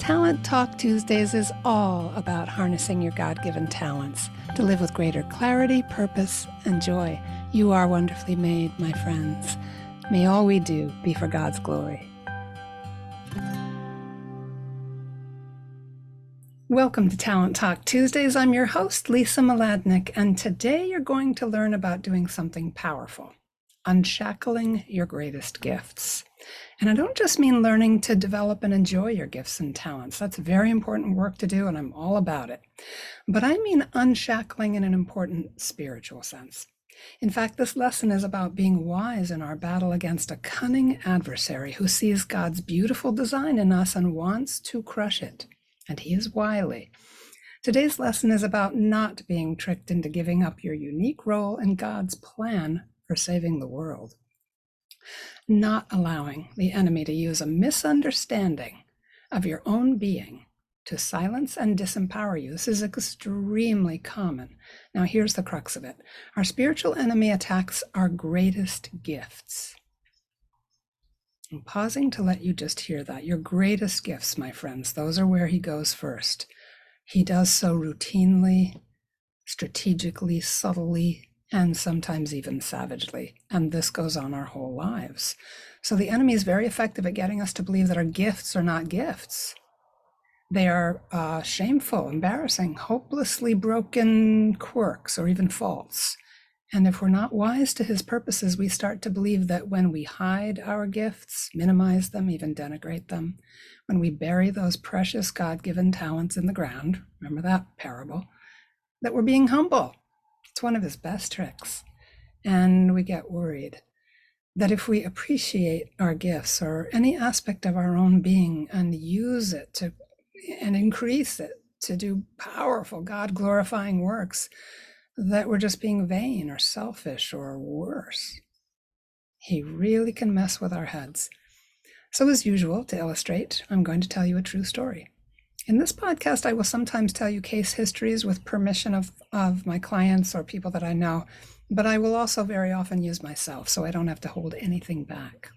Talent Talk Tuesdays is all about harnessing your God given talents to live with greater clarity, purpose, and joy. You are wonderfully made, my friends. May all we do be for God's glory. Welcome to Talent Talk Tuesdays. I'm your host, Lisa Mladinich, and today you're going to learn about doing something powerful unshackling your greatest gifts. And I don't just mean learning to develop and enjoy your gifts and talents. That's very important work to do, and I'm all about it. But I mean unshackling in an important spiritual sense. In fact, this lesson is about being wise in our battle against a cunning adversary who sees God's beautiful design in us and wants to crush it and he is wily. Today's lesson is about not being tricked into giving up your unique role in God's plan for saving the world. Not allowing the enemy to use a misunderstanding of your own being to silence and disempower you. This is extremely common. Now, here's the crux of it our spiritual enemy attacks our greatest gifts. I'm pausing to let you just hear that. Your greatest gifts, my friends, those are where he goes first. He does so routinely, strategically, subtly, and sometimes even savagely. And this goes on our whole lives. So the enemy is very effective at getting us to believe that our gifts are not gifts. They are uh, shameful, embarrassing, hopelessly broken quirks or even faults. And if we're not wise to his purposes, we start to believe that when we hide our gifts, minimize them, even denigrate them, when we bury those precious God given talents in the ground, remember that parable, that we're being humble. It's one of his best tricks. And we get worried that if we appreciate our gifts or any aspect of our own being and use it to and increase it to do powerful God glorifying works, that we're just being vain or selfish or worse. He really can mess with our heads. So, as usual, to illustrate, I'm going to tell you a true story. In this podcast, I will sometimes tell you case histories with permission of, of my clients or people that I know, but I will also very often use myself so I don't have to hold anything back.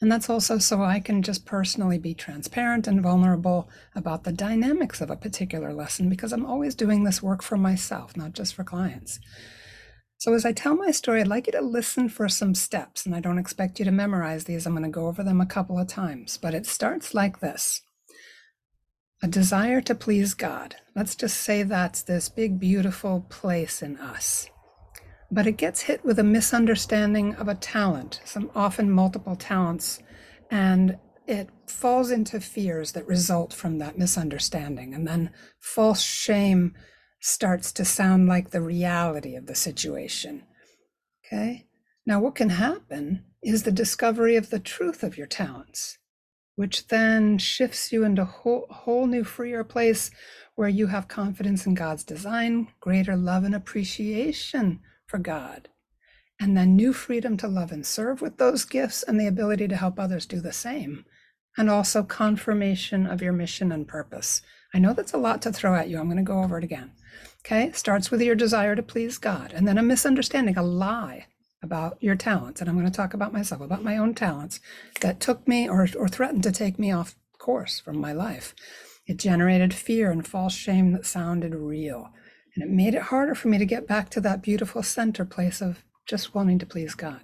And that's also so I can just personally be transparent and vulnerable about the dynamics of a particular lesson because I'm always doing this work for myself, not just for clients. So, as I tell my story, I'd like you to listen for some steps, and I don't expect you to memorize these. I'm going to go over them a couple of times, but it starts like this a desire to please God. Let's just say that's this big, beautiful place in us but it gets hit with a misunderstanding of a talent, some often multiple talents, and it falls into fears that result from that misunderstanding. And then false shame starts to sound like the reality of the situation. Okay? Now, what can happen is the discovery of the truth of your talents, which then shifts you into a whole, whole new, freer place where you have confidence in God's design, greater love and appreciation for God, and then new freedom to love and serve with those gifts and the ability to help others do the same, and also confirmation of your mission and purpose. I know that's a lot to throw at you. I'm going to go over it again. Okay, starts with your desire to please God, and then a misunderstanding, a lie about your talents. And I'm going to talk about myself, about my own talents that took me or, or threatened to take me off course from my life. It generated fear and false shame that sounded real. And it made it harder for me to get back to that beautiful center place of just wanting to please God.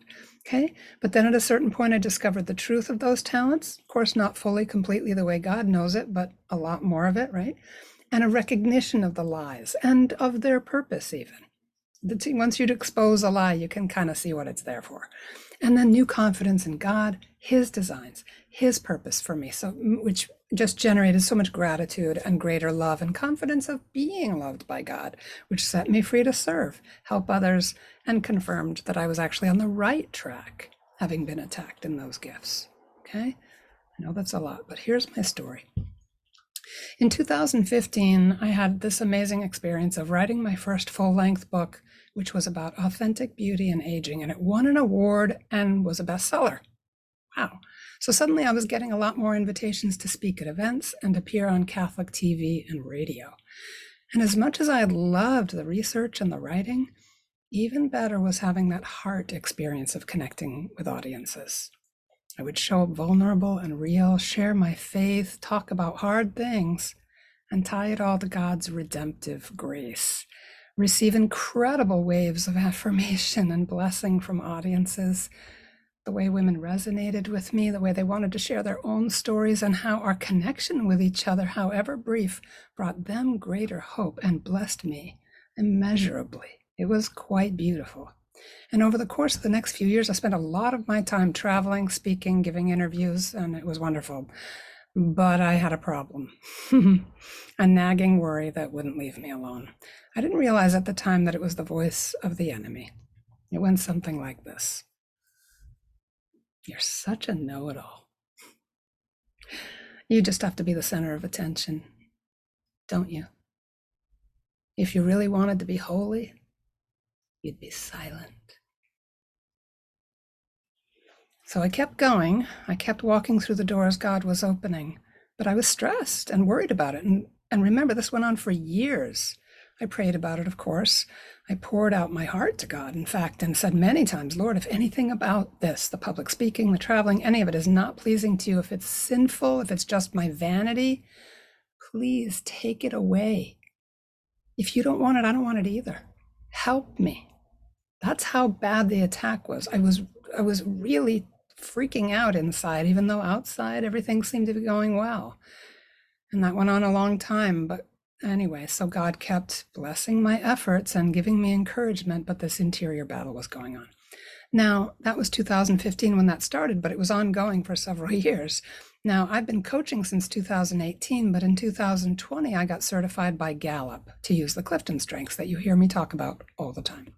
Okay. But then at a certain point, I discovered the truth of those talents. Of course, not fully, completely the way God knows it, but a lot more of it, right? And a recognition of the lies and of their purpose, even. Once you'd expose a lie, you can kind of see what it's there for. And then new confidence in God, His designs, His purpose for me. So, which just generated so much gratitude and greater love and confidence of being loved by God, which set me free to serve, help others, and confirmed that I was actually on the right track, having been attacked in those gifts. Okay? I know that's a lot, but here's my story. In 2015, I had this amazing experience of writing my first full length book, which was about authentic beauty and aging, and it won an award and was a bestseller. Wow. So suddenly I was getting a lot more invitations to speak at events and appear on Catholic TV and radio. And as much as I loved the research and the writing, even better was having that heart experience of connecting with audiences. I would show up vulnerable and real, share my faith, talk about hard things, and tie it all to God's redemptive grace. Receive incredible waves of affirmation and blessing from audiences. The way women resonated with me, the way they wanted to share their own stories, and how our connection with each other, however brief, brought them greater hope and blessed me immeasurably. It was quite beautiful. And over the course of the next few years, I spent a lot of my time traveling, speaking, giving interviews, and it was wonderful. But I had a problem a nagging worry that wouldn't leave me alone. I didn't realize at the time that it was the voice of the enemy. It went something like this You're such a know it all. You just have to be the center of attention, don't you? If you really wanted to be holy, you'd be silent. So I kept going. I kept walking through the doors God was opening, but I was stressed and worried about it. And, and remember, this went on for years. I prayed about it, of course. I poured out my heart to God, in fact, and said many times, Lord, if anything about this, the public speaking, the traveling, any of it is not pleasing to you, if it's sinful, if it's just my vanity, please take it away. If you don't want it, I don't want it either. Help me. That's how bad the attack was. I was I was really freaking out inside, even though outside everything seemed to be going well. And that went on a long time. But anyway, so God kept blessing my efforts and giving me encouragement, but this interior battle was going on. Now, that was 2015 when that started, but it was ongoing for several years. Now, I've been coaching since 2018, but in 2020, I got certified by Gallup to use the Clifton strengths that you hear me talk about all the time.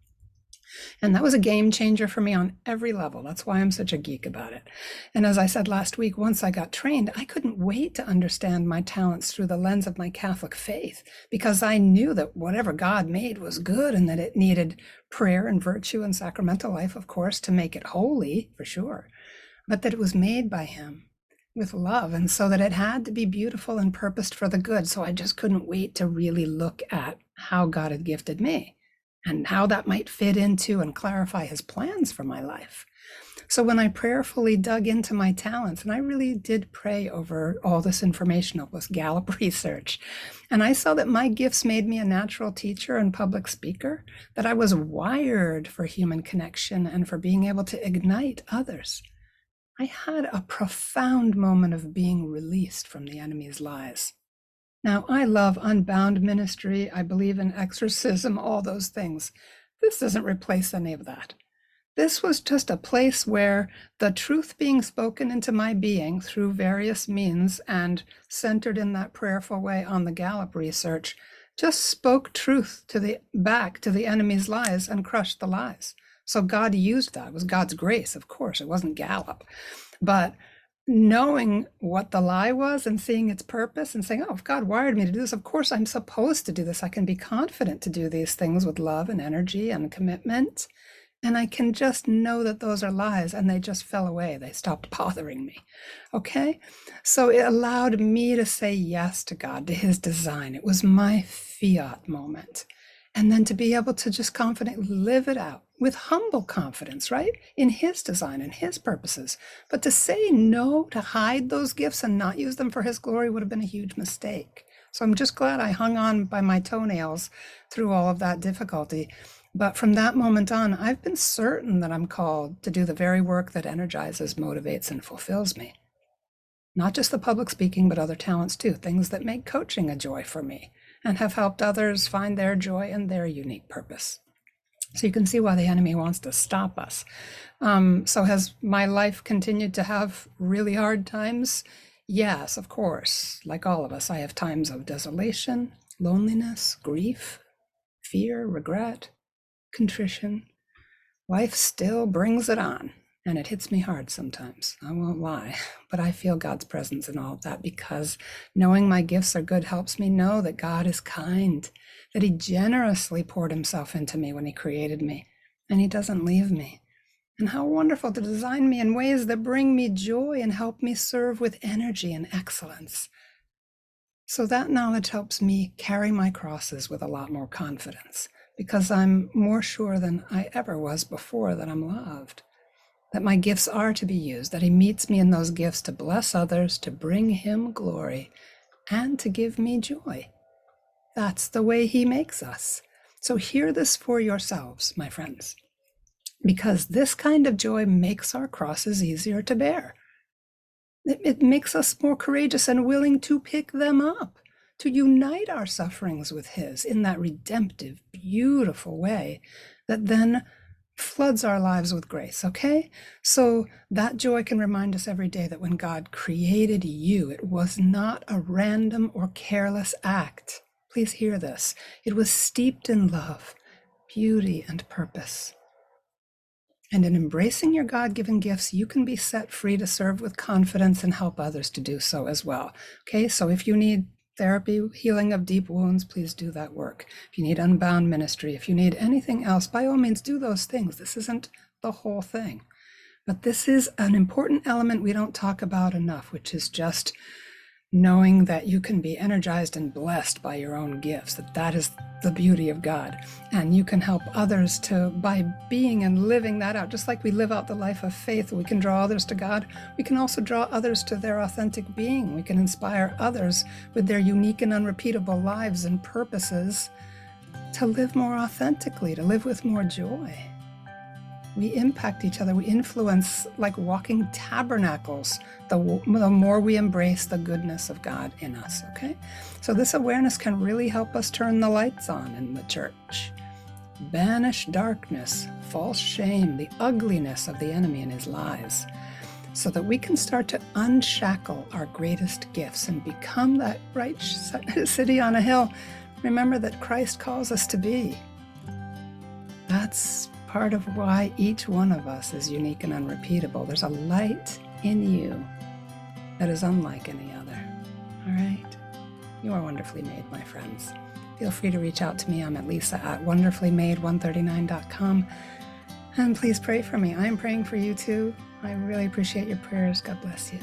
And that was a game changer for me on every level. That's why I'm such a geek about it. And as I said last week, once I got trained, I couldn't wait to understand my talents through the lens of my Catholic faith because I knew that whatever God made was good and that it needed prayer and virtue and sacramental life, of course, to make it holy, for sure, but that it was made by Him with love and so that it had to be beautiful and purposed for the good. So I just couldn't wait to really look at how God had gifted me and how that might fit into and clarify his plans for my life. So when I prayerfully dug into my talents, and I really did pray over all this information, it was Gallup research, and I saw that my gifts made me a natural teacher and public speaker, that I was wired for human connection and for being able to ignite others. I had a profound moment of being released from the enemy's lies. Now, I love unbound ministry. I believe in exorcism, all those things. This doesn't replace any of that. This was just a place where the truth being spoken into my being through various means and centered in that prayerful way on the Gallup research just spoke truth to the back to the enemy's lies and crushed the lies. So God used that. It was God's grace, of course. It wasn't Gallup. But knowing what the lie was and seeing its purpose and saying, oh, if God wired me to do this, of course I'm supposed to do this. I can be confident to do these things with love and energy and commitment. And I can just know that those are lies and they just fell away. They stopped bothering me. Okay. So it allowed me to say yes to God, to his design. It was my fiat moment. And then to be able to just confidently live it out with humble confidence, right? In his design and his purposes. But to say no, to hide those gifts and not use them for his glory would have been a huge mistake. So I'm just glad I hung on by my toenails through all of that difficulty. But from that moment on, I've been certain that I'm called to do the very work that energizes, motivates, and fulfills me. Not just the public speaking, but other talents too, things that make coaching a joy for me and have helped others find their joy and their unique purpose. So you can see why the enemy wants to stop us. Um, so has my life continued to have really hard times? Yes, of course. Like all of us, I have times of desolation, loneliness, grief, fear, regret, contrition. Life still brings it on. And it hits me hard sometimes. I won't lie. But I feel God's presence in all of that because knowing my gifts are good helps me know that God is kind, that He generously poured Himself into me when He created me, and He doesn't leave me. And how wonderful to design me in ways that bring me joy and help me serve with energy and excellence. So that knowledge helps me carry my crosses with a lot more confidence because I'm more sure than I ever was before that I'm loved. That my gifts are to be used, that He meets me in those gifts to bless others, to bring Him glory, and to give me joy. That's the way He makes us. So hear this for yourselves, my friends, because this kind of joy makes our crosses easier to bear. It, it makes us more courageous and willing to pick them up, to unite our sufferings with His in that redemptive, beautiful way that then floods our lives with grace, okay? So that joy can remind us every day that when God created you, it was not a random or careless act. Please hear this. It was steeped in love, beauty, and purpose. And in embracing your God given gifts, you can be set free to serve with confidence and help others to do so as well. Okay, so if you need therapy, healing of deep wounds, please do that work. If you need unbound ministry, if you need anything else, by all means, do those things. This isn't the whole thing. But this is an important element we don't talk about enough, which is just knowing that you can be energized and blessed by your own gifts that that is the beauty of god. And you can help others to by being and living that out. Just like we live out the life of faith we can draw others to god. We can also draw others to their authentic being. We can inspire others with their unique and unrepeatable lives and purposes to live more authentically to live with more joy we impact each other. We influence like walking tabernacles the, the more we embrace the goodness of God in us. Okay. So, this awareness can really help us turn the lights on in the church, banish darkness, false shame, the ugliness of the enemy and his lies, so that we can start to unshackle our greatest gifts and become that bright city on a hill. Remember that Christ calls us to be. That's part of why each one of us is unique and unrepeatable. There's a light in you that is unlike any other. All right? You are wonderfully made, my friends. Feel free to reach out to me. I'm at lisa at wonderfullymade139.com. And please pray for me. I am praying for you too. I really appreciate your prayers. God bless you.